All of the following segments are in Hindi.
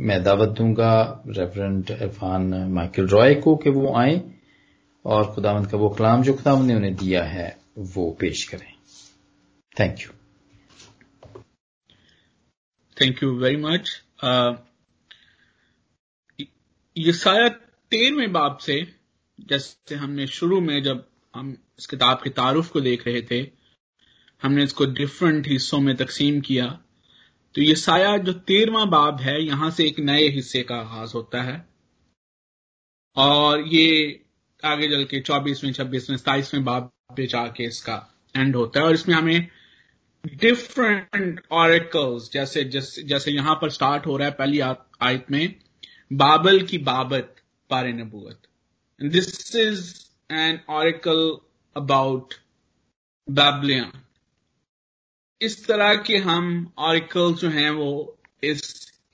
मैं दावत दूँगा रेवरेंड इरफान माइकल रॉय को कि वो आए और खुदावंद का वो कलाम जो खुदावंद ने उन्हें दिया है, वो पेश करें। Thank you thank you very much यसाया तेरहवें बाब से, जैसे हमने शुरू में जब हम इस किताब के तारुफ को देख रहे थे, हमने इसको डिफरेंट हिस्सों में तकसीम किया। तो ये साया जो तेरवा बाब है, यहाँ से एक नए हिस्से का आगाज़ होता है। और ये आगे चल के चौबीसवें, छब्बीसवें सताइसवें बाब पे जाके इसका एंड होता है। और इसमें हमें डिफरेंट ऑरिकल्स जैसे जैसे जैसे यहाँ पर स्टार्ट हो रहा है पहली आयत में, बाबल की बाबत पारे नबूत this is an oracle about Babylon इस तरह के हम ऑरिकल जो हैं वो इस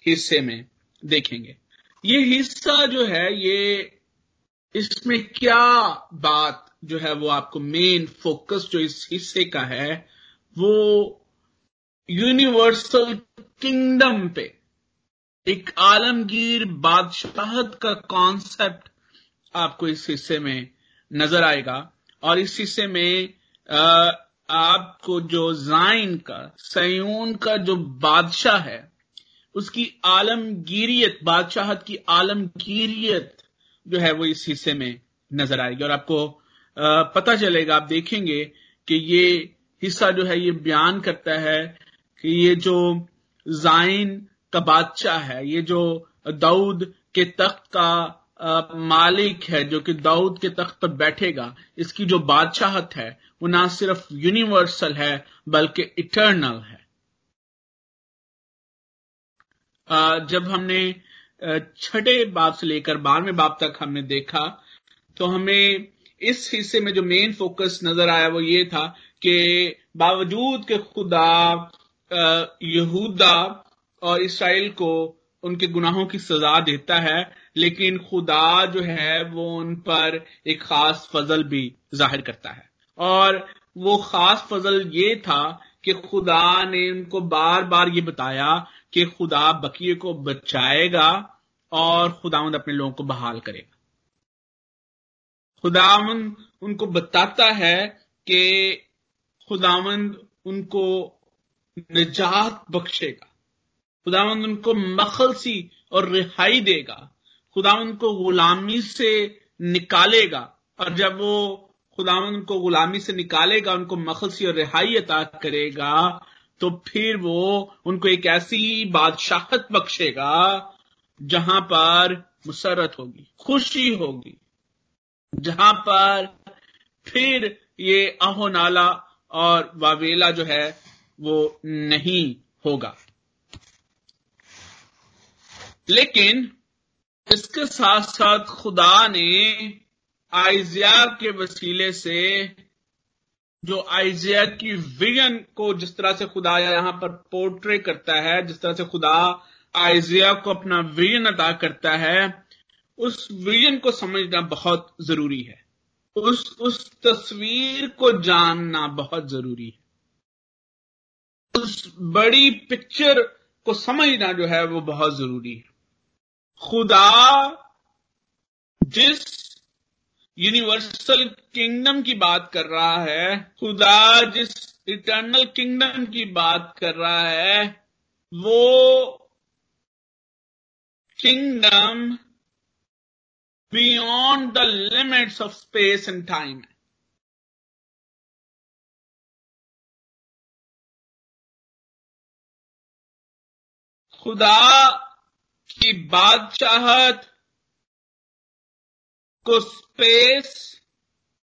हिस्से में देखेंगे। ये हिस्सा जो है ये इसमें क्या बात जो है वो आपको मेन फोकस जो इस हिस्से का है वो यूनिवर्सल किंगडम पे एक आलमगीर बादशाहत का कॉन्सेप्ट आपको इस हिस्से में नज़र आएगा। और इस हिस्से में आ, आपको जो जाइन का, सयून का जो बादशाह है, उसकी आलमगीरियत, बादशाहत की आलमगीरियत जो है वो इस हिस्से में नज़र आएगी। और आपको पता चलेगा, आप देखेंगे कि ये हिस्सा जो है ये बयान करता है कि ये जो जाइन का बादशाह है, ये जो दाऊद के तख्त का मालिक है, जो कि दाऊद के तख्त पर बैठेगा, इसकी जो बादशाहत है वो ना सिर्फ़ यूनिवर्सल है, बल्कि इटर्नल है। जब हमने छठे बाप से लेकर बारहवें बाप तक हमने देखा तो हमें इस हिस्से में जो मेन फोकस नज़र आया वो ये था कि बावजूद के खुदा यहूदा और इसराइल को उनके गुनाहों की सजा देता है, लेकिन खुदा जो है वो उन पर एक खास फजल भी ज़ाहिर करता है। और वो खास फजल ये था कि खुदा ने उनको बार बार ये बताया कि खुदा बकिए को बचाएगा और खुदावंद अपने लोगों को बहाल करेगा। खुदावंद उनको बताता है कि खुदावंद उनको निजात बख्शेगा। खुदावंद उनको मखलसी और रिहाई देगा। खुदावंद को गुलामी से निकालेगा। और जब वो खुदावन उनको गुलामी से निकालेगा, उनको मखलसी और रिहाई अता करेगा तो फिर वो उनको एक ऐसी बादशाहत बख्शेगा जहाँ पर मुसरत होगी, खुशी होगी, जहाँ पर फिर ये अहो नाला और वावेला जो है वो नहीं होगा। लेकिन इसके साथ साथ खुदा ने आइजिया के वसीले से, जो आइजिया की विजन को जिस तरह से खुदा यहाँ पर पोर्ट्रे करता है, जिस तरह से खुदा आइजिया को अपना विजन अदा करता है, उस विजन को समझना बहुत ज़रूरी है। उस उस तस्वीर को जानना बहुत ज़रूरी है। उस बड़ी पिक्चर को समझना जो है वो बहुत ज़रूरी है। खुदा जिस यूनिवर्सल किंगडम की बात कर रहा है। खुदा जिस इटर्नल किंगडम की बात कर रहा है, वो kingdom beyond the limits of space and time है। खुदा की बादशाहत को स्पेस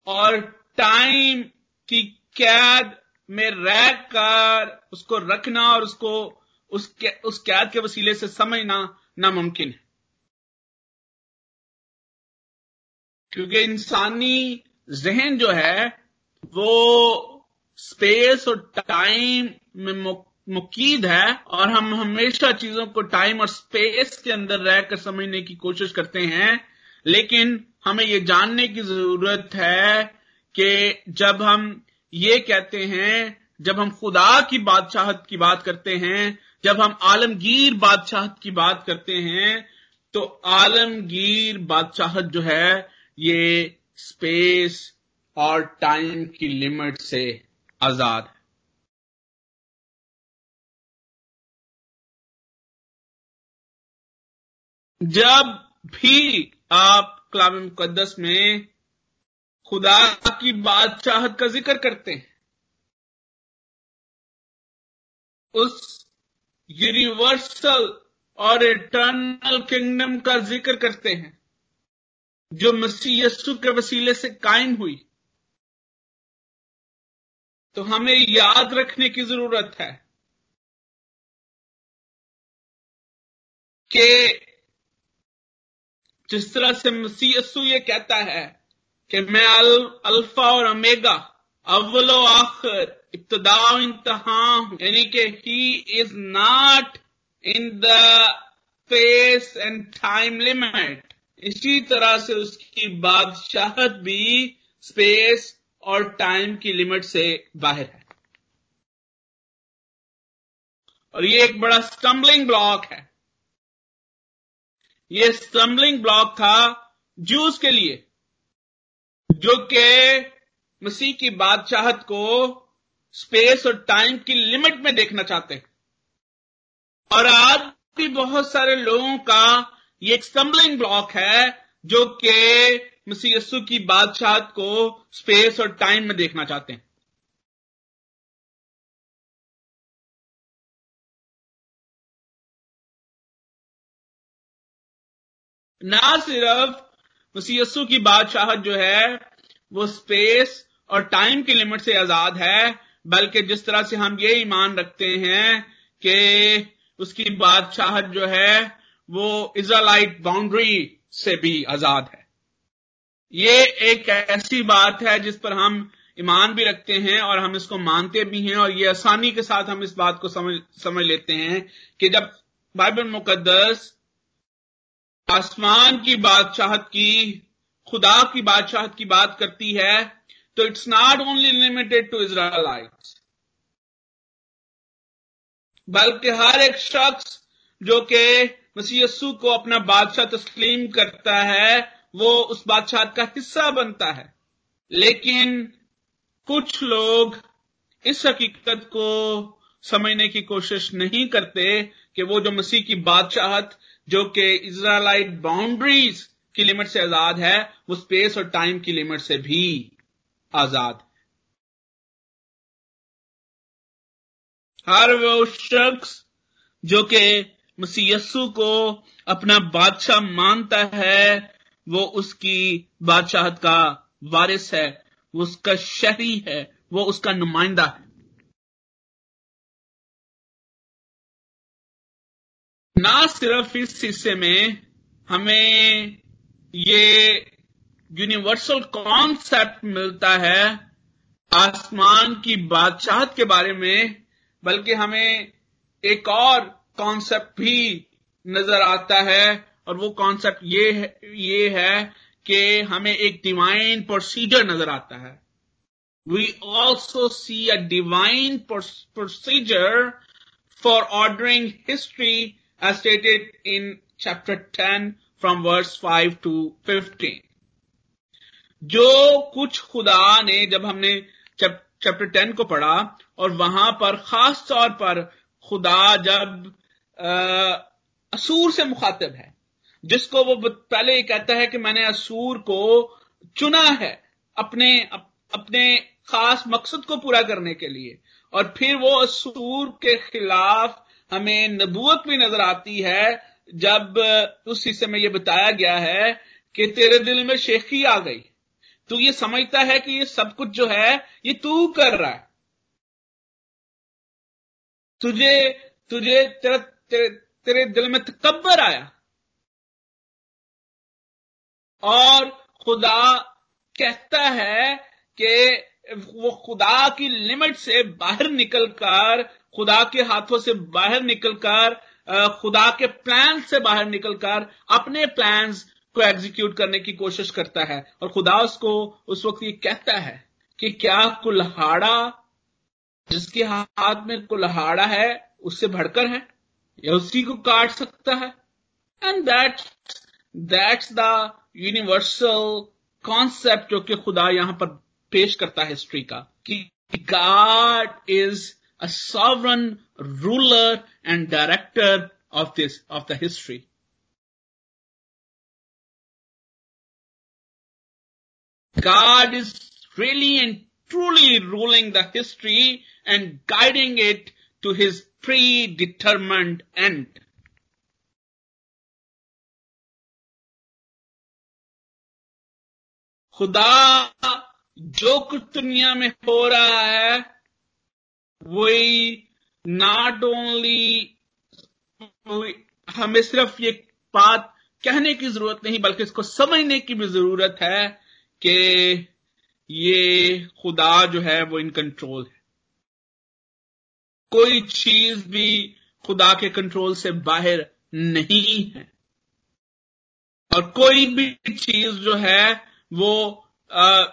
और टाइम की कैद में रहकर उसको रखना और उसको उस उस कैद के वसीले से समझना नामुमकिन है। क्योंकि इंसानी जहन जो है, वो स्पेस और टाइम में मुकीद है और हम हमेशा चीज़ों को टाइम और स्पेस के अंदर रहकर समझने की कोशिश करते हैं, लेकिन हमें ये जानने की ज़रूरत है कि जब हम ये कहते हैं, जब हम खुदा की बादशाहत की बात करते हैं, जब हम आलमगीर बादशाहत की बात करते हैं तो आलमगीर बादशाहत जो है, ये स्पेस और टाइम की लिमिट से आज़ाद है। जब भी आप कलाम मुकदस में खुदा की बादशाहत का ज़िक्र करते हैं। उस यूनिवर्सल और इटर्नल किंगडम का ज़िक्र करते हैं, जो मसीह यस्सु के वसीले से कायम हुई। तो हमें याद रखने की ज़रूरत है कि जिस तरह से मसीह ये कहता है कि मैं अल, अल्फ़ा और अमेगा अव्वलो आखिर इब्तदा इंतहा यानी कि he is not in the face and time limit इसी तरह से उसकी बादशाहत भी स्पेस और टाइम की लिमिट से बाहर है। और ये एक बड़ा स्टम्बलिंग ब्लॉक है। ये स्टम्बलिंग ब्लॉक था जूस के लिए, जो कि मसीह की बादशाहत को स्पेस और टाइम की लिमिट में देखना चाहते हैं। और आज भी बहुत सारे लोगों का ये एक स्टम्बलिंग ब्लॉक है, जो कि मसीह यस्सु की बादशाहत को स्पेस और टाइम में देखना चाहते हैं। ना सिर्फ़ मसीह यस्सु की बादशाहत जो है, वो स्पेस और टाइम की लिमिट से आज़ाद है, बल्कि जिस तरह से हम ये ईमान रखते हैं कि उसकी बादशाहत जो है, वो इजराइट बाउंड्री से भी आज़ाद है। ये एक ऐसी बात है जिस पर हम ईमान भी रखते हैं और हम इसको मानते भी हैं और ये आसानी के साथ हम इस बात को समझ समझ लेते हैं कि जब बाइबल मुकदस आसमान की बादशाहत की, खुदा की बादशाहत की बात करती है तो it's not only limited to Israelites बल्कि हर एक शख्स जो कि मसीयसु को अपना बादशाह तस्लीम करता है, वो उस बादशाह का हिस्सा बनता है। लेकिन कुछ लोग इस हकीकत को समझने की कोशिश नहीं करते कि वो जो मसीह की बादशाहत जो कि इजराइलाइट बाउंड्रीज की लिमिट से आज़ाद है, वो स्पेस और टाइम की लिमिट से भी आज़ाद। हर वो शख्स जो कि मसीयसु को अपना बादशाह मानता है, वो उसकी बादशाहत का वारिस है, वो उसका शहरी है, वो उसका नुमाइंदा है। ना सिर्फ़ इस हिस्से में हमें ये यूनिवर्सल कॉन्सेप्ट मिलता है आसमान की बादशाहत के बारे में, बल्कि हमें एक और कॉन्सेप्ट भी नज़र आता है, और वो कॉन्सेप्ट ये है ये है कि हमें एक डिवाइन प्रोसीजर नज़र आता है। We also see a divine procedure for ordering history as stated in chapter ten from verse five to fifteen जो कुछ खुदा ने जब हमने चैप्टर टेन को पढ़ा और वहाँ पर खास तौर पर खुदा जब असूर से मुखातिब है जिसको वो पहले ही कहता है कि मैंने असूर को चुना है अपने अप, अपने खास मकसद को पूरा करने के लिए और फिर वो असूर के खिलाफ हमें नबूत भी नज़र आती है जब उस हिस्से में ये बताया गया है कि तेरे दिल में शेखी आ गई। तू ये समझता है कि ये सब कुछ जो है ये तू कर रहा है। तुझे तुझे तेरा तेरे, तेरे दिल में तकबर आया। और खुदा कहता है कि वो खुदा की लिमिट से बाहर निकलकर खुदा के हाथों से बाहर निकलकर खुदा के प्लान से बाहर निकलकर अपने प्लान्स को एग्जीक्यूट करने की कोशिश करता है। और खुदा उसको, उस वक्त ये कहता है कि क्या कुल्हाड़ा, जिसके हाथ में कुल्हाड़ा है, उससे भड़कर है? या उसी को काट सकता है? And that that's the universal concept जो कि खुदा यहाँ पर पेश करता है हिस्ट्री का, कि God is A sovereign ruler and director of this of the history God is really and truly ruling the history and guiding it to his predetermined end. खुदा जो कुछ दुनिया में हो रहा है वही नॉट ओनली हमें सिर्फ़ ये बात कहने की ज़रूरत नहीं, बल्कि इसको समझने की भी ज़रूरत है कि ये खुदा जो है वो इन कंट्रोल है। कोई चीज़ भी खुदा के कंट्रोल से बाहर नहीं है। और कोई भी चीज़ जो है वो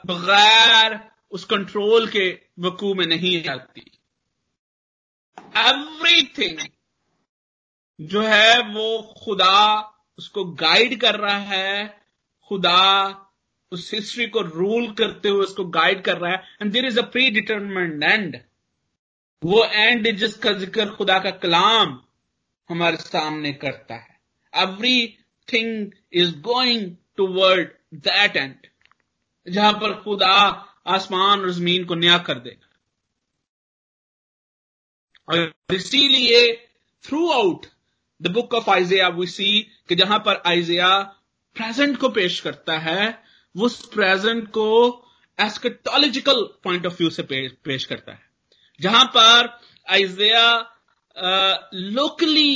बगैर उस कंट्रोल के वकू में नहीं आती। एवरीथिंग जो है वो खुदा उसको गाइड कर रहा है, खुदा उस हिस्ट्री को रूल करते हुए उसको गाइड कर रहा है and there is a predetermined end वो एंड जिसका ज़िक्र खुदा का कलाम हमारे सामने करता है। Everything is going toward that end जहाँ पर खुदा आसमान और ज़मीन को न्याय कर देगा। और इसीलिए throughout the book of Isaiah we see कि जहाँ पर आइजिया प्रेजेंट को पेश करता है, उस प्रेजेंट को एस्केटोलॉजिकल पॉइंट ऑफ़ व्यू से पेश करता है। जहाँ पर आइजिया लोकली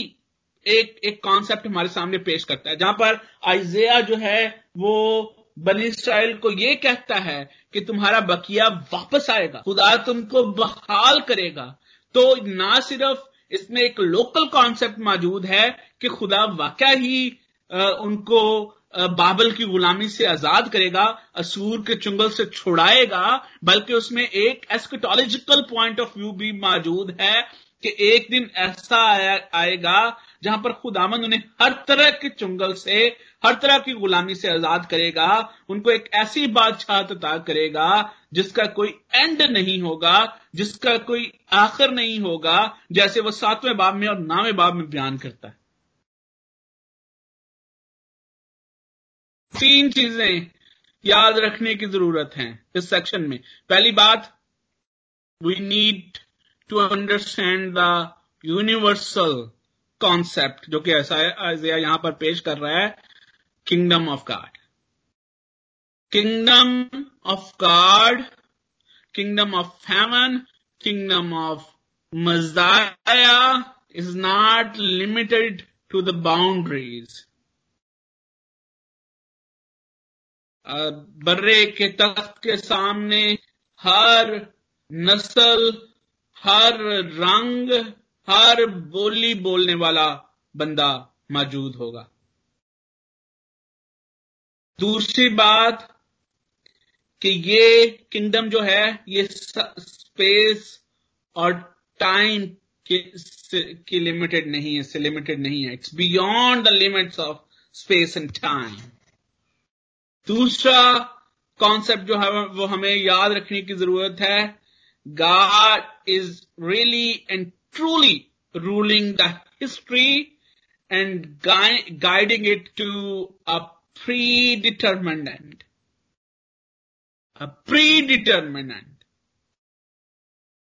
एक एक कॉन्सेप्ट हमारे सामने पेश करता है। जहाँ पर आइजिया जो है, वो बनी इसराइल को ये कहता है कि तुम्हारा बकिया वापस आएगा, खुदा तुमको बहाल करेगा। तो ना सिर्फ़ इसमें एक लोकल कॉन्सेप्ट मौजूद है कि खुदा वाकया ही उनको बाबल की गुलामी से आज़ाद करेगा, असूर के चुंगल से छुड़ाएगा, बल्कि उसमें एक एस्कटोलॉजिकल पॉइंट ऑफ़ व्यू भी मौजूद है कि एक दिन ऐसा आएगा जहाँ पर खुदामंद उन्हें हर तरह के चुंगल से हर तरह की गुलामी से आज़ाद करेगा, उनको एक ऐसी बादशाह अता करेगा, जिसका कोई एंड नहीं होगा, जिसका कोई आखिर नहीं होगा, जैसे वो सातवें बाब में और नावें बाब में बयान करता है। तीन चीज़ें याद रखने की ज़रूरत है इस सेक्शन में। पहली बात we need to understand the universal concept जो कि ऐसा है यहाँ पर पेश कर रहा है। Kingdom of God kingdom of God kingdom of heaven kingdom of Messiah is not limited to the boundaries बर्रे के तख्त के सामने हर नस्ल, हर रंग, हर बोली बोलने वाला बंदा मौजूद होगा। दूसरी बात कि ये किंगडम जो है ये स्पेस और टाइम के, लिमिटेड नहीं है लिमिटेड नहीं है. It's beyond the limits of space and time दूसरा कॉन्सेप्ट जो है वो हमें याद रखने की ज़रूरत है God is really and truly ruling the history and gui- guiding it to predetermined. A predetermined.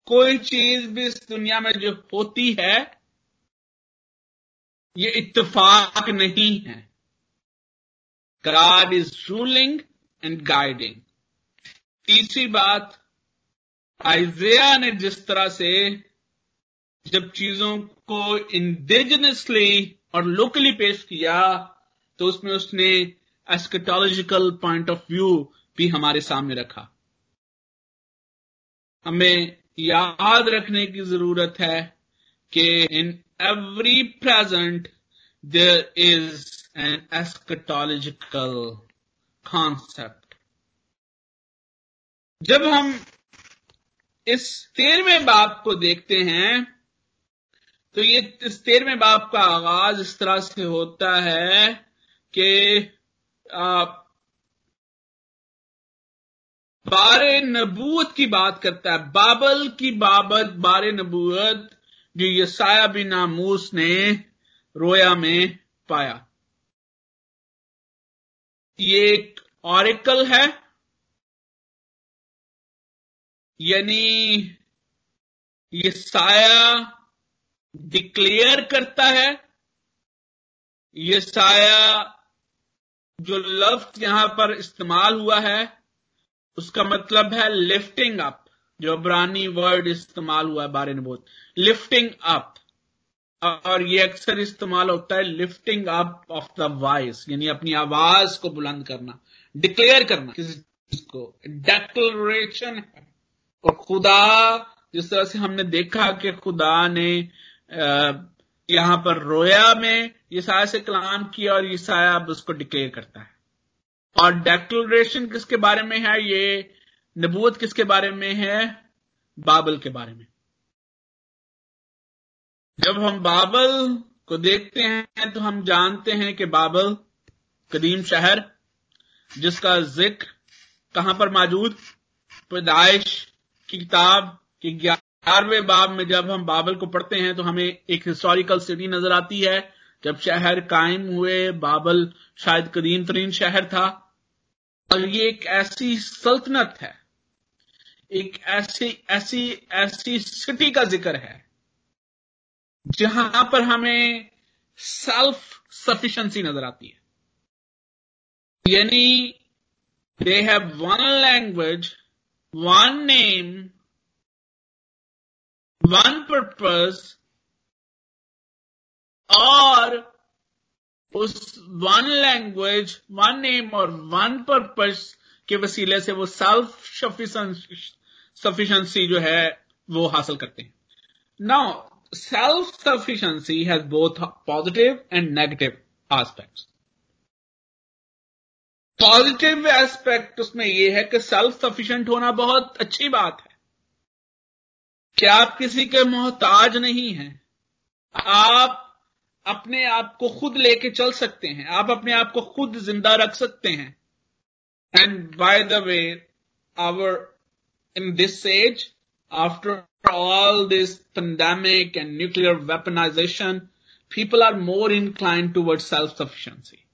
कोई चीज़ भी इस दुनिया में जो होती है, ये इत्तेफाक नहीं है God is ruling and guiding तीसरी बात आइजिया ने जिस तरह से जब चीज़ों को इंडिजिनसली और लोकली पेश किया तो उसमें उसने एस्कटोलॉजिकल पॉइंट ऑफ़ व्यू भी हमारे सामने रखा। हमें याद रखने की ज़रूरत है कि in every present there is an eschatological concept जब हम इस तेरहवें बाप को देखते हैं तो ये इस तेरहवें बाप का आगाज़ इस तरह से होता है कि बारे नबूत की बात करता है। बाबल की बाबत, बारे नबूत जो यसाया बिन नामूस ने रोया में पाया। ये एक ऑरिकल है। यानी ये साया डिक्लेयर करता है। ये साया जो लफ्ज यहाँ पर इस्तेमाल हुआ है, उसका मतलब है लिफ्टिंग अप जो अबरानी वर्ड इस्तेमाल हुआ है बारे में बहुत। लिफ्टिंग अप और ये अक्सर इस्तेमाल होता है lifting up of the voice यानी अपनी आवाज़ को बुलंद करना डिक्लेयर करना किसी चीज़ को। डेक्लरेशन है। और खुदा, जिस तरह से हमने देखा कि खुदा ने यहाँ पर रोया में ईसाया से कलाम किया और ईसाया अब उसको डिक्लेयर करता है। और डेक्लोरेशन किसके बारे में है? ये नबूत किसके बारे में है? बाबल के बारे में। जब हम बाबल को देखते हैं तो हम जानते हैं कि बाबल कदीम शहर, जिसका ज़िक्र कहाँ पर मौजूद? पैदाइश की किताब की ग्यारहवें बाब में जब हम बाबल को पढ़ते हैं तो हमें एक हिस्टोरिकल सिटी नज़र आती है। जब शहर कायम हुए, बाबल शायद कदीम तरीन शहर था। और ये एक ऐसी सल्तनत है। एक ऐसी ऐसी ऐसी सिटी का ज़िक्र है, जहाँ पर हमें सेल्फ सफिशिएंसी नज़र आती है। यानी they have one language one name one purpose और उस वन लैंग्वेज वन नेम और वन पर्पज के वसीले से वो सेल्फ सफिशंसी जो है वो हासिल करते हैं। Now self sufficiency has both positive and negative aspects positive aspect उसमें यह है कि सेल्फ सफिशिएंट होना बहुत अच्छी बात है। कि आप किसी के मोहताज नहीं हैं आप अपने आप को खुद लेके चल सकते हैं आप अपने आप को खुद ज़िंदा रख सकते हैं and by the way our in this age after all this pandemic and nuclear weaponization, people are more inclined towards self-sufficiency.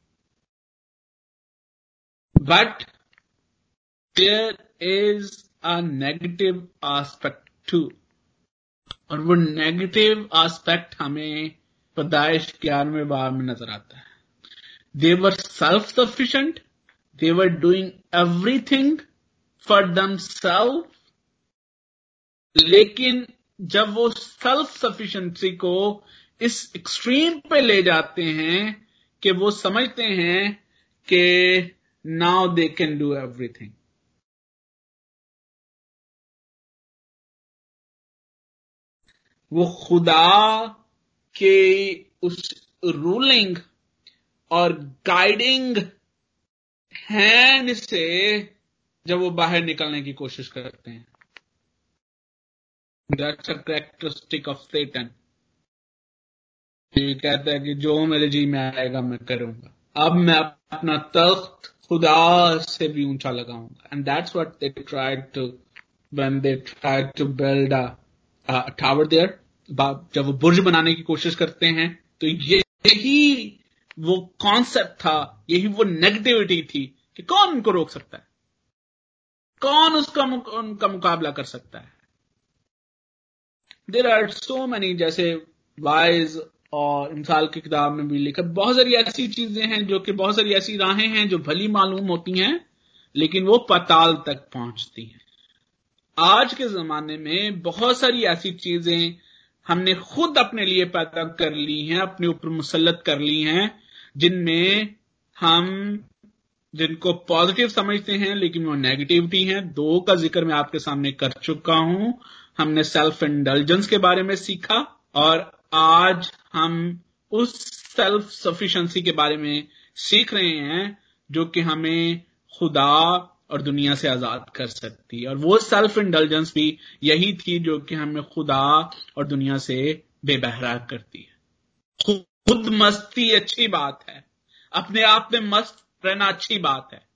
But there is a negative aspect too. और वो नेगेटिव एस्पेक्ट हमें पैदाइश ग्यारहवें बार में नज़र आता है। They're self sufficient they're doing everything for them self लेकिन जब वो सेल्फ सफिशिएंसी को इस एक्सट्रीम पे ले जाते हैं कि वो समझते हैं कि now they can do everything वो खुदा के उस रूलिंग और गाइडिंग हैंड से जब वो बाहर निकलने की कोशिश करते हैं। That's a characteristic of Satan ये कहता है कि जो मेरे जी में आएगा, मैं करूँगा। अब मैं अपना तख्त खुदा से भी ऊँचा लगाऊँगा। And that's what they tried to when they tried to build a tower there जब वो बुर्ज बनाने की कोशिश करते हैं तो ये यही वो कॉन्सेप्ट था, यही वो नेगेटिविटी थी कि कौन उनको रोक सकता है? कौन उसका उनका मुकाबला कर सकता है? देर आर सो मैनी जैसे वाइज और इंसाल की किताब में भी लिखा, बहुत सारी ऐसी चीज़ें हैं जो कि बहुत सारी ऐसी राहें हैं जो भली मालूम होती हैं, लेकिन वो पताल तक पहुँचती हैं। आज के जमाने में बहुत सारी ऐसी चीज़ें हमने खुद अपने लिए पैदा कर ली हैं, अपने ऊपर मुसलत कर ली हैं, जिनमें हम, जिनको पॉजिटिव समझते हैं, लेकिन वो नेगेटिविटी हैं, दो का ज़िक्र मैं आपके सामने कर चुका हूँ। हमने सेल्फ इंडल्जेंस के बारे में सीखा, और आज हम उस सेल्फ सफिशिएंसी के बारे में सीख रहे हैं, जो कि हमें खुदा और दुनिया से आज़ाद कर सकती। और वो सेल्फ इंटेलिजेंस भी यही थी जो कि हमें खुदा और दुनिया से बेबहरा करती है। खुद मस्ती अच्छी बात है। अपने आप में मस्त रहना अच्छी बात है।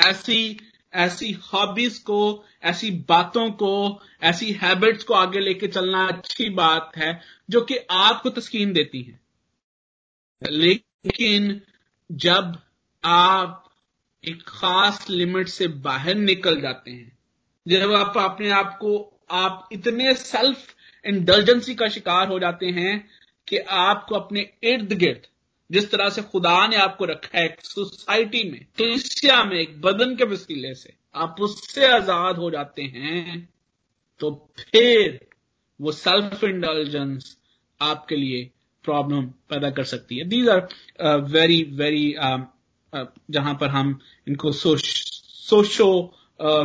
ऐसी ऐसी हॉबीज को, ऐसी बातों को, ऐसी हैबिट्स को आगे लेके चलना अच्छी बात है, जो कि आपको तस्कीन देती है। लेकिन जब आप एक खास लिमिट से बाहर निकल जाते हैं। जब आप अपने आप को, आप इतने सेल्फ इंडल्जेंसी का शिकार हो जाते हैं कि आपको अपने इर्द गिर्द, जिस तरह से खुदा ने आपको रखा है एक सोसाइटी में कलिसिया में, एक बदन के वसीले से, आप उससे आज़ाद हो जाते हैं तो फिर वो सेल्फ इंटेलिजेंस आपके लिए प्रॉब्लम पैदा कर सकती है। दीज आर वेरी वेरी जहाँ पर हम इनको socio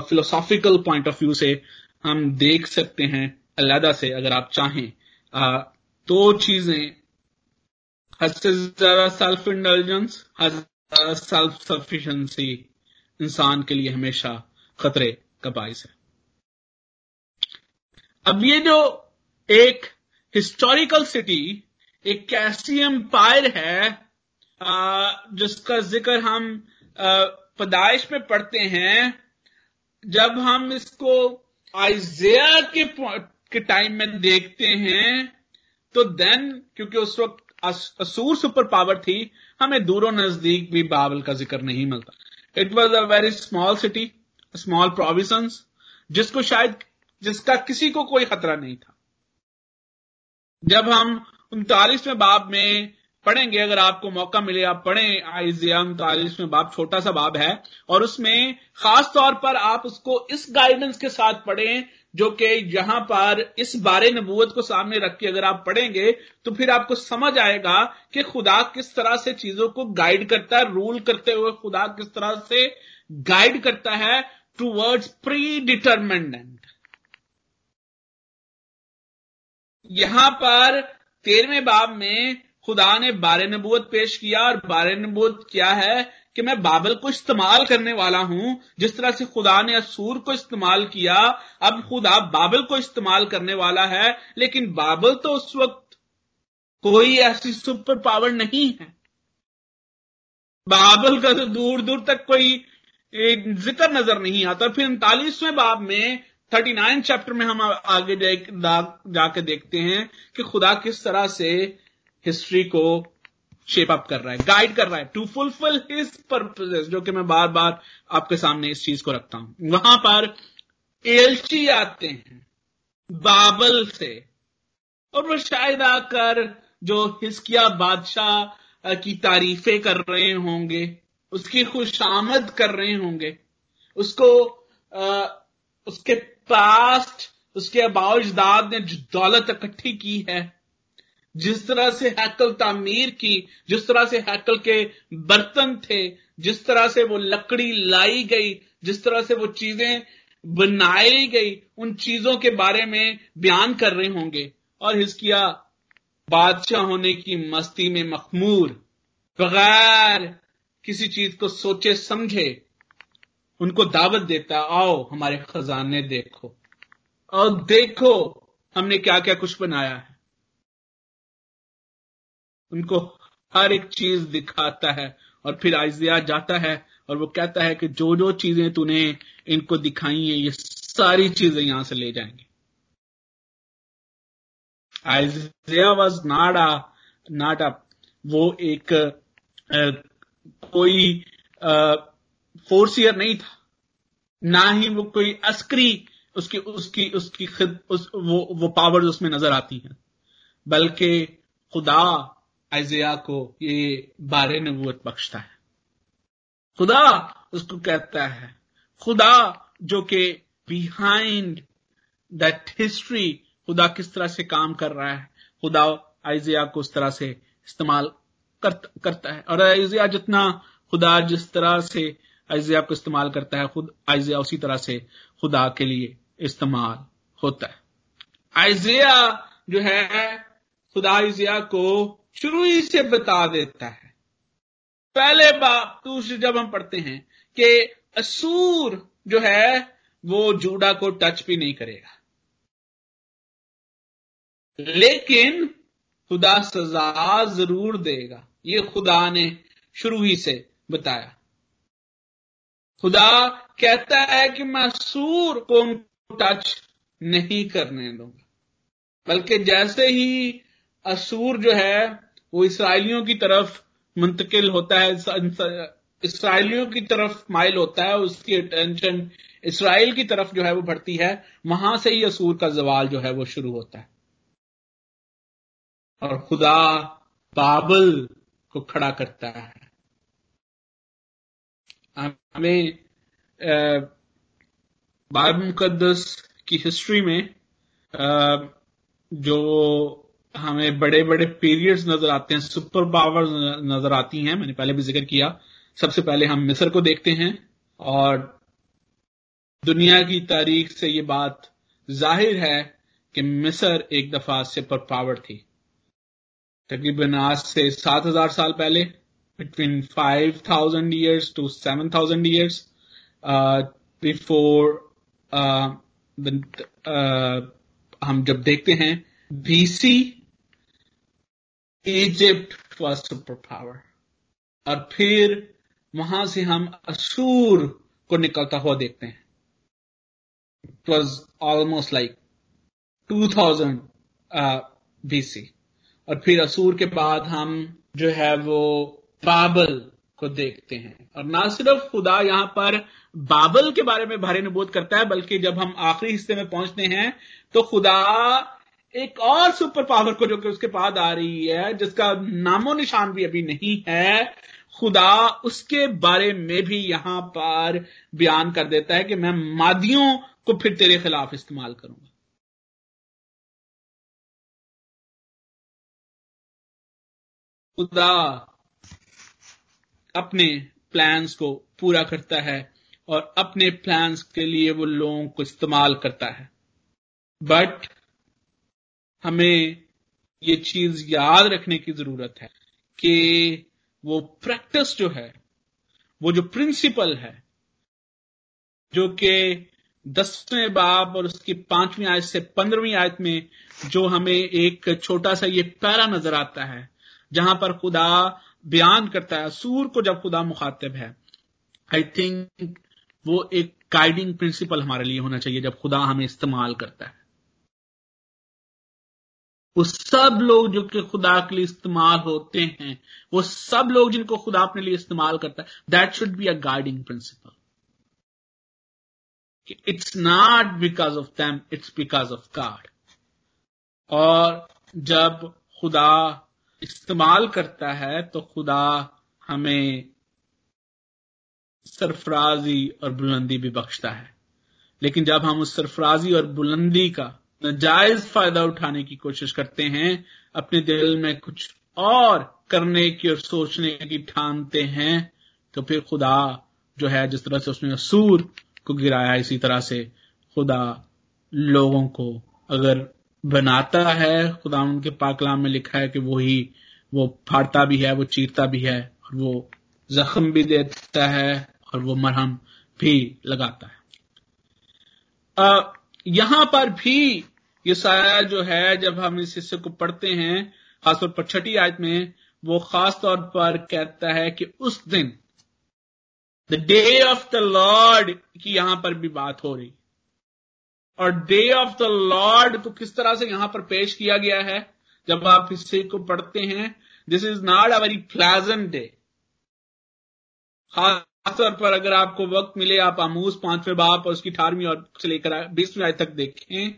philosophical point of view से हम देख सकते हैं अलहदा से, अगर आप चाहें। दो चीज़ें। हद से ज़्यादा सेल्फ इंटेलिजेंस हद सेल्फ सफिशियंसी इंसान के लिए हमेशा खतरे का बायस है। अब ये जो एक हिस्टोरिकल सिटी एक कैसी एम्पायर है जिसका ज़िक्र हम पैदाइश में पढ़ते हैं, जब हम इसको आइजिया के के टाइम में देखते हैं तो देन, क्योंकि उस वक्त असूर सुपर पावर थी, हमें दूरों नज़दीक भी बाबल का ज़िक्र नहीं मिलता। It was a very small city small province जिसको शायद, जिसका किसी को कोई खतरा नहीं था। जब हम उनतालीसवें बाब में पढ़ेंगे, अगर आपको मौका मिले, आप पढ़ें आइजिया उनतालीसवें बाब, छोटा सा बाब है। और उसमें खास तौर पर आप उसको इस गाइडेंस के साथ पढ़ें, जो कि यहाँ पर इस बारे नबूत को सामने रख के अगर आप पढ़ेंगे तो फिर आपको समझ आएगा कि खुदा किस तरह से चीज़ों को गाइड करता है रूल करते हुए खुदा किस तरह से गाइड करता है टू वर्ड्स प्री डिटर्मेंड यहाँ पर तेरहवें बाब में खुदा ने बारे नबूत पेश किया और बारे नबूत क्या है कि मैं बाबल को इस्तेमाल करने वाला हूँ। जिस तरह से खुदा ने असूर को इस्तेमाल किया, अब खुदा बाबल को इस्तेमाल करने वाला है। लेकिन बाबल तो उस वक्त कोई ऐसी सुपर पावर नहीं है। बाबल का तो दूर दूर तक कोई ज़िक्र नज़र नहीं आता। फिर उनतालीसवें बाब में, थर्टी नाइन चैप्टर में हम आगे जाके देखते हैं कि खुदा किस तरह से हिस्ट्री को शेप अप कर रहा है गाइड कर रहा है टू फुलफिल हिज पर्पजेस जो कि मैं बार बार आपके सामने इस चीज़ को रखता हूँ। वहाँ पर एलची आते हैं बाबल से और वो शायद आकर जो हिस्किया बादशाह की तारीफें कर रहे होंगे उसकी खुशामद कर रहे होंगे उसको आ, उसके पास्ट उसके अबाउजदाद ने जो दौलत इकट्ठी की है जिस तरह से हैकल तामीर की, जिस तरह से हैकल के बर्तन थे, जिस तरह से वो लकड़ी लाई गई, जिस तरह से वो चीज़ें बनाई गई, उन चीज़ों के बारे में बयान कर रहे होंगे। और हिस्किया बादशाह होने की मस्ती में मखमूर, बगैर किसी चीज़ को सोचे समझे, उनको दावत देता, आओ, हमारे खजाने देखो। और देखो, हमने क्या क्या कुछ बनाया है। उनको हर एक चीज़ दिखाता है और फिर आइजिया जाता है और वो कहता है कि जो जो चीज़ें तूने इनको दिखाई हैं ये सारी चीज़ें यहाँ से ले जाएँगे। आइजिया वॉज़ नाडा नाडा वो एक आ, कोई फोर्सियर नहीं था। ना ही वो कोई अस्करी उसकी उसकी उसकी खिद उस वो वो पावर्स उसमें नज़र आती हैं बल्कि खुदा आइजिया को ये बारे नबूत बख्शता है। खुदा उसको कहता है खुदा जो कि बिहाइंड दैट हिस्ट्री खुदा किस तरह से काम कर रहा है खुदा आइजिया को उस तरह से इस्तेमाल कर, करता है। और आइजिया जितना खुदा जिस तरह से आइजिया को इस्तेमाल करता है खुद आइजिया उसी तरह से खुदा के लिए इस्तेमाल होता है। आइजिया जो है खुदा आइजिया को शुरू ही से बता देता है। पहले बाप दूसरे जब हम पढ़ते हैं कि असूर जो है, वो जूडा को टच भी नहीं करेगा। लेकिन खुदा सजा ज़रूर देगा। ये खुदा ने शुरू ही से बताया। खुदा कहता है कि मैं सूर को टच नहीं करने दूँगा। बल्कि जैसे ही असूर जो है, वो इसराइलियों की तरफ़ मुंतकिल होता है इसराइलियों की तरफ़ माइल होता है, उसकी अटेंशन इसराइल की तरफ़ जो है वो बढ़ती है। वहाँ से ही असूर का जवाल जो है वो शुरू होता है। और खुदा बाबल को खड़ा करता है। हमें बाइबल मुकदस की हिस्ट्री में जो हमें बड़े बड़े पीरियड्स नज़र आते हैं सुपर पावर नज़र आती हैं, मैंने पहले भी ज़िक्र किया। सबसे पहले हम मिस्र को देखते हैं और दुनिया की तारीख से ये बात ज़ाहिर है कि मिस्र एक दफ़ा सुपर पावर थी। तकरीबन आज से सात हज़ार साल पहले between five thousand years to seven thousand years before हम जब देखते हैं BC Egypt was super power और फिर वहाँ से हम असूर को निकलता हुआ देखते हैं। It was almost like two thousand BC और फिर असूर के बाद हम जो है वो बाबल को देखते हैं। और ना सिर्फ़ खुदा यहाँ पर बाबल के बारे में भारी नबूत करता है, बल्कि जब हम आखिरी हिस्से में पहुँचते हैं तो खुदा एक और सुपर पावर को जो कि उसके बाद आ रही है, जिसका नामो निशान भी अभी नहीं है, खुदा उसके बारे में भी यहाँ पर बयान कर देता है कि मैं मादियों को फिर तेरे खिलाफ इस्तेमाल करूँगा। खुदा अपने प्लान्स को पूरा करता है और अपने प्लान्स के लिए वो लोगों को इस्तेमाल करता है। बट हमें ये चीज़ याद रखने की ज़रूरत है कि वो प्रैक्टिस जो है, वो जो प्रिंसिपल है, जो कि दसवें बाब और उसकी पांचवीं आयत से पंद्रहवीं आयत में जो हमें एक छोटा सा ये पैरा नज़र आता है, जहाँ पर खुदा बयान करता है सूर को जब खुदा मुखातिब है आई थिंक वो एक गाइडिंग प्रिंसिपल हमारे लिए होना चाहिए जब खुदा हमें इस्तेमाल करता है। वो सब लोग जो कि खुदा के लिए इस्तेमाल होते हैं, वो सब लोग जिनको खुदा अपने लिए इस्तेमाल करता है that should be a guiding principle it's not because of them it's because of God और जब खुदा इस्तेमाल करता है तो खुदा हमें सरफराजी और बुलंदी भी बख्शता है। लेकिन जब हम उस सरफराजी और बुलंदी का नाजायज फ़ायदा उठाने की कोशिश करते हैं अपने दिल में कुछ और करने की और सोचने की ठानते हैं तो फिर खुदा जो है जिस तरह से उसने सूर को गिराया इसी तरह से खुदा लोगों को अगर बनाता है खुदा उनके पाकलाम में लिखा है कि वो ही वो फाड़ता भी है वो चीरता भी है और वो जख्म भी देता है और वो मरहम भी लगाता है। आ, यहाँ पर भी ये साया जो है, जब हम इस हिस्से को पढ़ते हैं, खासतौर पर छठी आयत में, वो खास तौर पर कहता है कि उस दिन the day of the Lord की यहाँ पर भी बात हो रही। और डे ऑफ़ द लॉर्ड को किस तरह से यहाँ पर पेश किया गया है? जब आप हिस्से को पढ़ते हैं this is not a very pleasant day खासतौर पर अगर आपको वक्त मिले, आप आमूस पाँचवें बाप और उसकी अठारहवीं और से लेकर बीसवीं आय तक देखें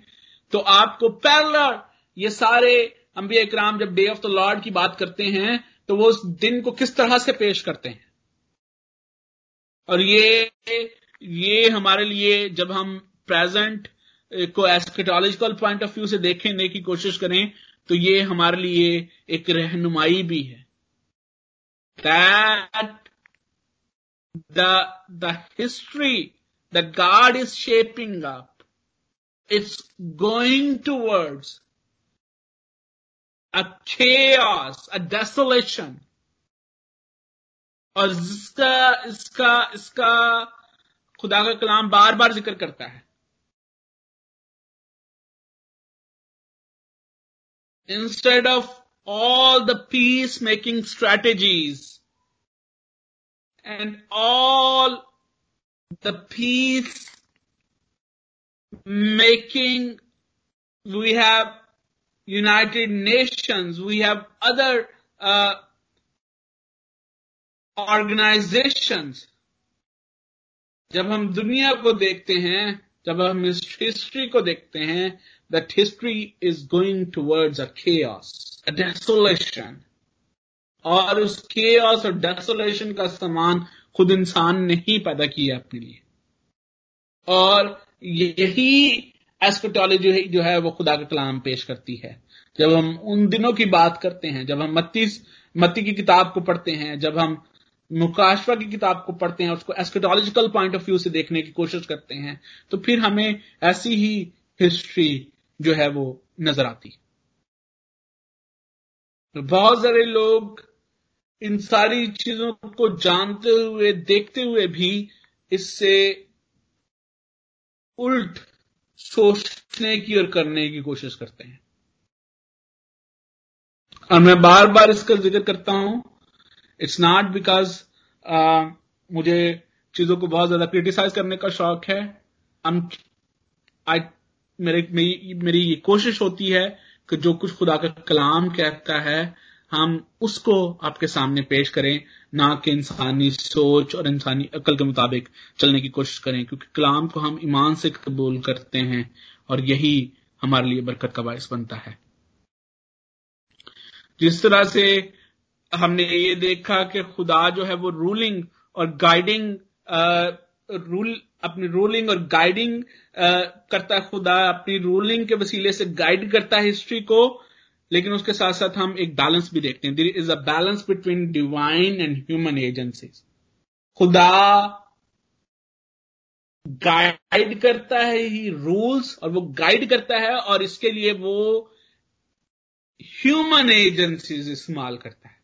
तो आपको पहला ये सारे अंबिया इकराम जब डे ऑफ़ द लॉर्ड की बात करते हैं तो वो उस दिन को किस तरह से पेश करते हैं? और ये ये हमारे लिए जब हम प्रेजेंट को एस्केटोलॉजिकल पॉइंट ऑफ़ व्यू से देखने की कोशिश करें तो ये हमारे लिए एक रहनुमाई भी है। That The the history the God is shaping up it's going towards a chaos, a desolation. और जिसका इसका इसका खुदा का कलाम बार बार जिक्र करता है instead of all the peacemaking strategies and all the peace making we have united nations we have other uh, organizations जब हम दुनिया को देखते हैं जब हम इस हिस्ट्री को देखते हैं that history is going towards a chaos a desolation और उस केओस और डेसोलेशन का सामान खुद इंसान ने ही पैदा किया अपने लिए। और यही एस्पेटोलॉजी जो है वो खुदा का कलाम पेश करती है। जब हम उन दिनों की बात करते हैं, जब हम मत्ती मत्ती की किताब को पढ़ते हैं, जब हम मुकाशवा की किताब को पढ़ते हैं, उसको एस्केटोलॉजिकल पॉइंट ऑफ़ व्यू से देखने की कोशिश करते हैं तो फिर हमें ऐसी ही हिस्ट्री जो है वो नज़र आती तो बहुत सारे लोग इन सारी चीज़ों को जानते हुए, देखते हुए भी इससे उल्ट सोचने की और करने की कोशिश करते हैं। और मैं बार बार इसका ज़िक्र करता हूँ। इट्स नॉट बिकॉज़ मुझे चीज़ों को बहुत ज़्यादा क्रिटिसाइज करने का शौक है। मेरी मेरी ये कोशिश होती है कि जो कुछ खुदा का कलाम कहता है हम उसको आपके सामने पेश करें, ना कि इंसानी सोच और इंसानी अकल के मुताबिक चलने की कोशिश करें, क्योंकि कलाम को हम ईमान से कबूल करते हैं और यही हमारे लिए बरकत का बायस बनता है। जिस तरह से हमने ये देखा कि खुदा जो है वो रूलिंग और गाइडिंग रूल, अपनी रूलिंग और गाइडिंग करता है खुदा, अपनी रूलिंग के वसीले से गाइड करता है हिस्ट्री को लेकिन उसके साथ साथ हम एक बैलेंस भी देखते हैं। There is a balance between divine and human agencies खुदा गाइड करता है ही रूल्स और वो गाइड करता है, और इसके लिए वो ह्यूमन एजेंसीज इस्तेमाल करता है।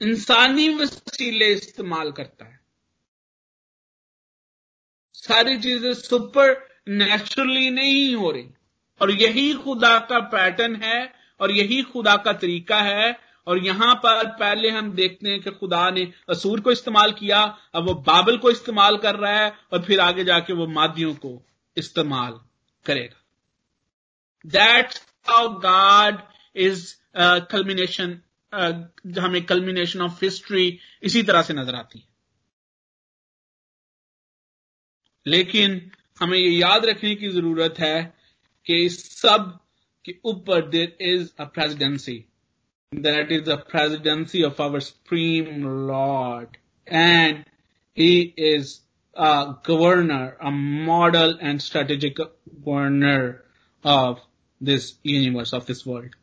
इंसानी वसीले इस्तेमाल करता है। सारी चीज़ें सुपर नेचुरली नहीं हो रही। और यही खुदा का पैटर्न है और यही खुदा का तरीका है। और यहाँ पर पहले हम देखते हैं कि खुदा ने असूर को इस्तेमाल किया, अब वो बाबल को इस्तेमाल कर रहा है और फिर आगे जाके वो मादियों को इस्तेमाल करेगा। That how God is culmination हमें कल्मिनेशन ऑफ़ हिस्ट्री इसी तरह से नज़र आती है। लेकिन हमें ये याद रखने की ज़रूरत है कि सब के ऊपर there is a presidency that is the presidency of our supreme Lord and he is a governor a model and strategic governor of this universe of this world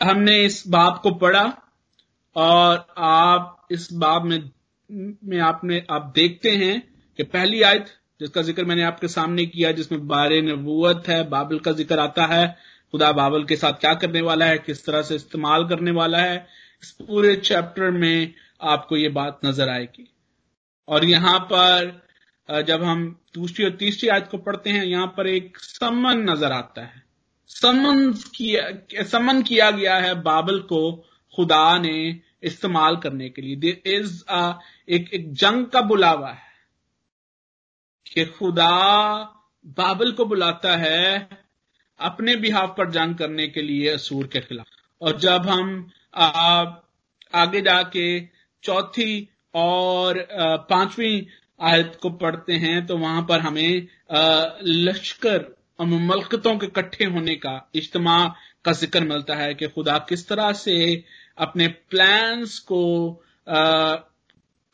हमने इस बाब को पढ़ा और आप इस बाब में में आपने, आप देखते हैं कि पहली आयत जिसका ज़िक्र मैंने आपके सामने किया, जिसमें बारे नबूत है, बाबल का ज़िक्र आता है, खुदा बाबल के साथ क्या करने वाला है, किस तरह से इस्तेमाल करने वाला है, इस पूरे चैप्टर में आपको ये बात नज़र आएगी। और यहाँ पर जब हम दूसरी और तीसरी आयत को पढ़ते हैं, यहाँ पर एक समन नज़र आता है। समन किया समन किया गया है बाबल को खुदा ने इस्तेमाल करने के लिए। इज़ एक एक जंग का बुलावा है। कि खुदा बाबल को बुलाता है अपने बिहाव पर जंग करने के लिए असूर के खिलाफ। और जब हम आ, आगे जाके चौथी और पांचवी आयत को पढ़ते हैं तो वहाँ पर हमें लश्कर और के इकट्ठे होने का इज्तम का ज़िक्र मिलता है कि खुदा किस तरह से अपने प्लान्स को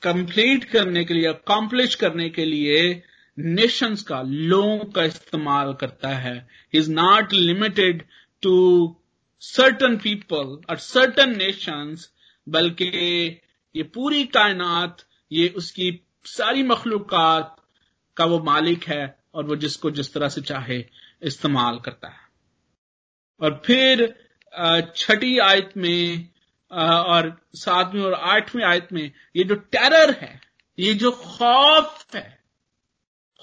कंप्लीट करने के लिए अकॉम्प्लिश करने के लिए नेशंस का, लोगों का इस्तेमाल करता है। Is not limited to certain people और सर्टन नेशंस बल्कि ये पूरी कायनात, ये उसकी सारी मखलूकत का वो मालिक है और वो जिसको जिस तरह से चाहे इस्तेमाल करता है। और फिर छठी आयत में और सातवीं और आठवीं आयत में ये जो टेरर है, ये जो खौफ है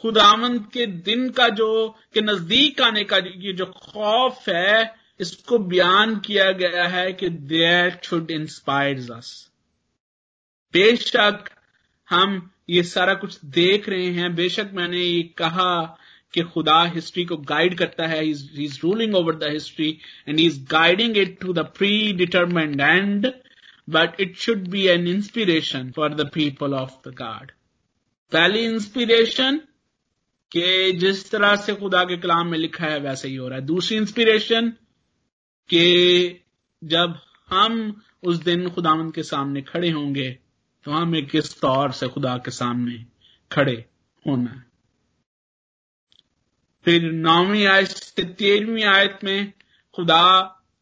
खुदामंद के दिन का जो, के नज़दीक आने का ये जो खौफ है, इसको बयान किया गया है कि दैट शुड इंस्पायर अस बेशक हम ये सारा कुछ देख रहे हैं। बेशक मैंने ये कहा कि खुदा हिस्ट्री को गाइड करता है। Is ruling over the history and is guiding it to the predetermined end but it should be an inspiration for the people of the God पहली इंस्पिरेशन कि जिस तरह से खुदा के कलाम में लिखा है वैसे ही हो रहा है। दूसरी इंस्पिरेशन कि जब हम उस दिन खुदावंद के सामने खड़े होंगे तो हमें किस तौर से खुदा के सामने खड़े होना है? फिर नौवीं आयत से तेरहवीं आयत में खुदा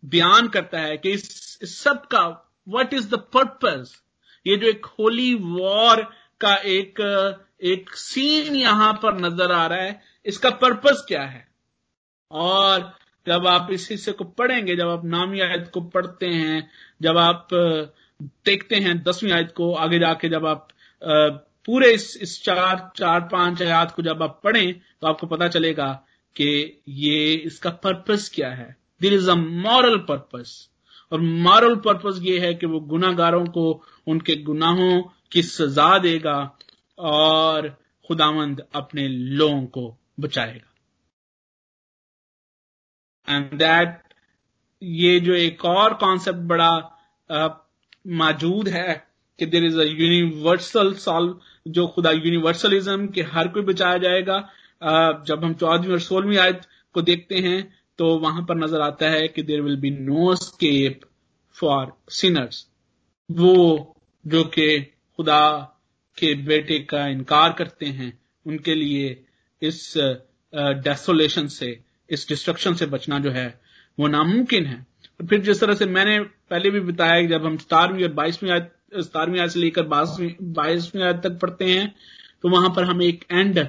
बयान करता है कि इस, इस सब का व्हाट इज़ द पर्पज ये जो एक होली वॉर का एक एक सीन यहाँ पर नज़र आ रहा है, इसका पर्पज क्या है? और जब आप इस हिस्से को पढ़ेंगे, जब आप नामी आयत को पढ़ते हैं, जब आप देखते हैं दसवीं आयत को, आगे जाके जब आप पूरे इस इस चार चार, पाँच आयात को जब आप पढ़ें तो आपको पता चलेगा कि ये इसका पर्पस क्या है। There is a moral purpose और मॉरल पर्पस ये है कि वो गुनागारों को, उनके गुनाहों की सजा देगा और खुदावंद अपने लोगों को बचाएगा। एंड दैट ये जो एक और कॉन्सेप्ट बड़ा मौजूद है कि there is a universal solve जो खुदा यूनिवर्सलिज्म के हर कोई बचाया जाएगा। जब हम चौदहवीं और सोलहवीं आयत को देखते हैं तो वहाँ पर नज़र आता है कि there will be no escape for sinners वो जो कि खुदा के बेटे का इनकार करते हैं, उनके लिए इस डेसोलेशन से, इस डिस्ट्रक्शन से बचना जो है, वो नामुमकिन है। और फिर जिस तरह से मैंने पहले भी बताया जब हम सतारवीं और बाईसवीं आयत सतारवीं आयत से लेकर बाईसवीं आयत तक पढ़ते हैं तो वहाँ पर हमें एक एंड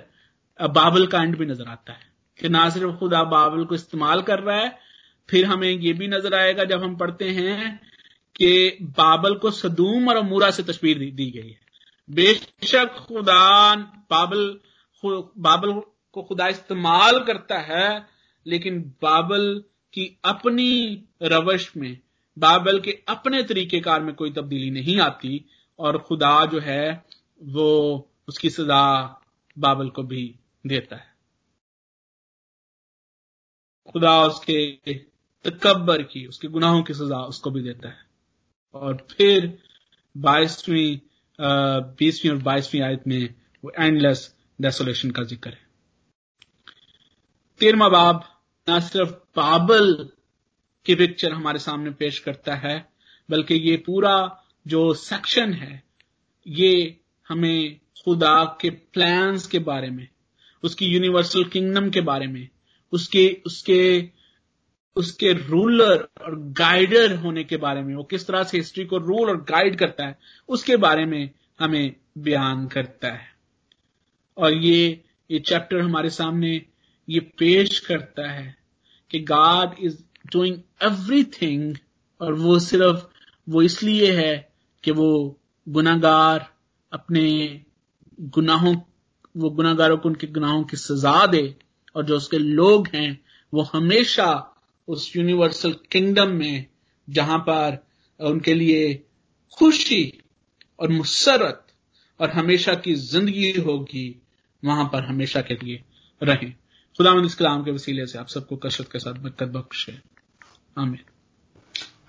बाबल का एंड भी नज़र आता है कि ना सिर्फ़ खुदा बाबल को इस्तेमाल कर रहा है, फिर हमें ये भी नज़र आएगा जब हम पढ़ते हैं कि बाबल को सदूम और अमूरा से तस्वीर दी गई है। बेशक खुदा बाबल बाबल को खुदा इस्तेमाल करता है, लेकिन बाबल की अपनी रवश में, बाबल के अपने तरीकेकार में कोई तब्दीली नहीं आती, और खुदा जो है, वो उसकी सजा बाबल को भी देता है। खुदा उसके तकबर की, उसके गुनाहों की सजा उसको भी देता है। और फिर बाईसवीं बीसवीं और बाईसवीं आयत में वो एंडलेस डेसोलेशन का ज़िक्र है। तेरवा बाब, न सिर्फ़ बाबल की पिक्चर हमारे सामने पेश करता है, बल्कि ये पूरा जो सेक्शन है, ये हमें खुदा के प्लान्स के बारे में, उसकी यूनिवर्सल किंगडम के बारे में, उसके उसके उसके रूलर और गाइडर होने के बारे में, वो किस तरह से हिस्ट्री को रूल और गाइड करता है, उसके बारे में हमें बयान करता है। और ये ये चैप्टर हमारे सामने ये पेश करता है कि गॉड इज़ डूइंग एवरीथिंग और वो सिर्फ़, वो इसलिए है कि वो गुनागार अपने गुनाहों, वो गुनागारों को उनके गुनाहों की सजा दे और जो उसके लोग हैं, वो हमेशा उस यूनिवर्सल किंगडम में, जहाँ पर उनके लिए खुशी और मुसरत और हमेशा की ज़िंदगी होगी, वहाँ पर हमेशा के लिए रहें। खुदा इस कलाम के वसीले से आप सबको कसरत के साथ बरकत बख्शे। आमीन।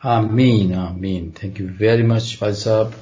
आमीन आमीन। थैंक यू वेरी मच भाई साहब।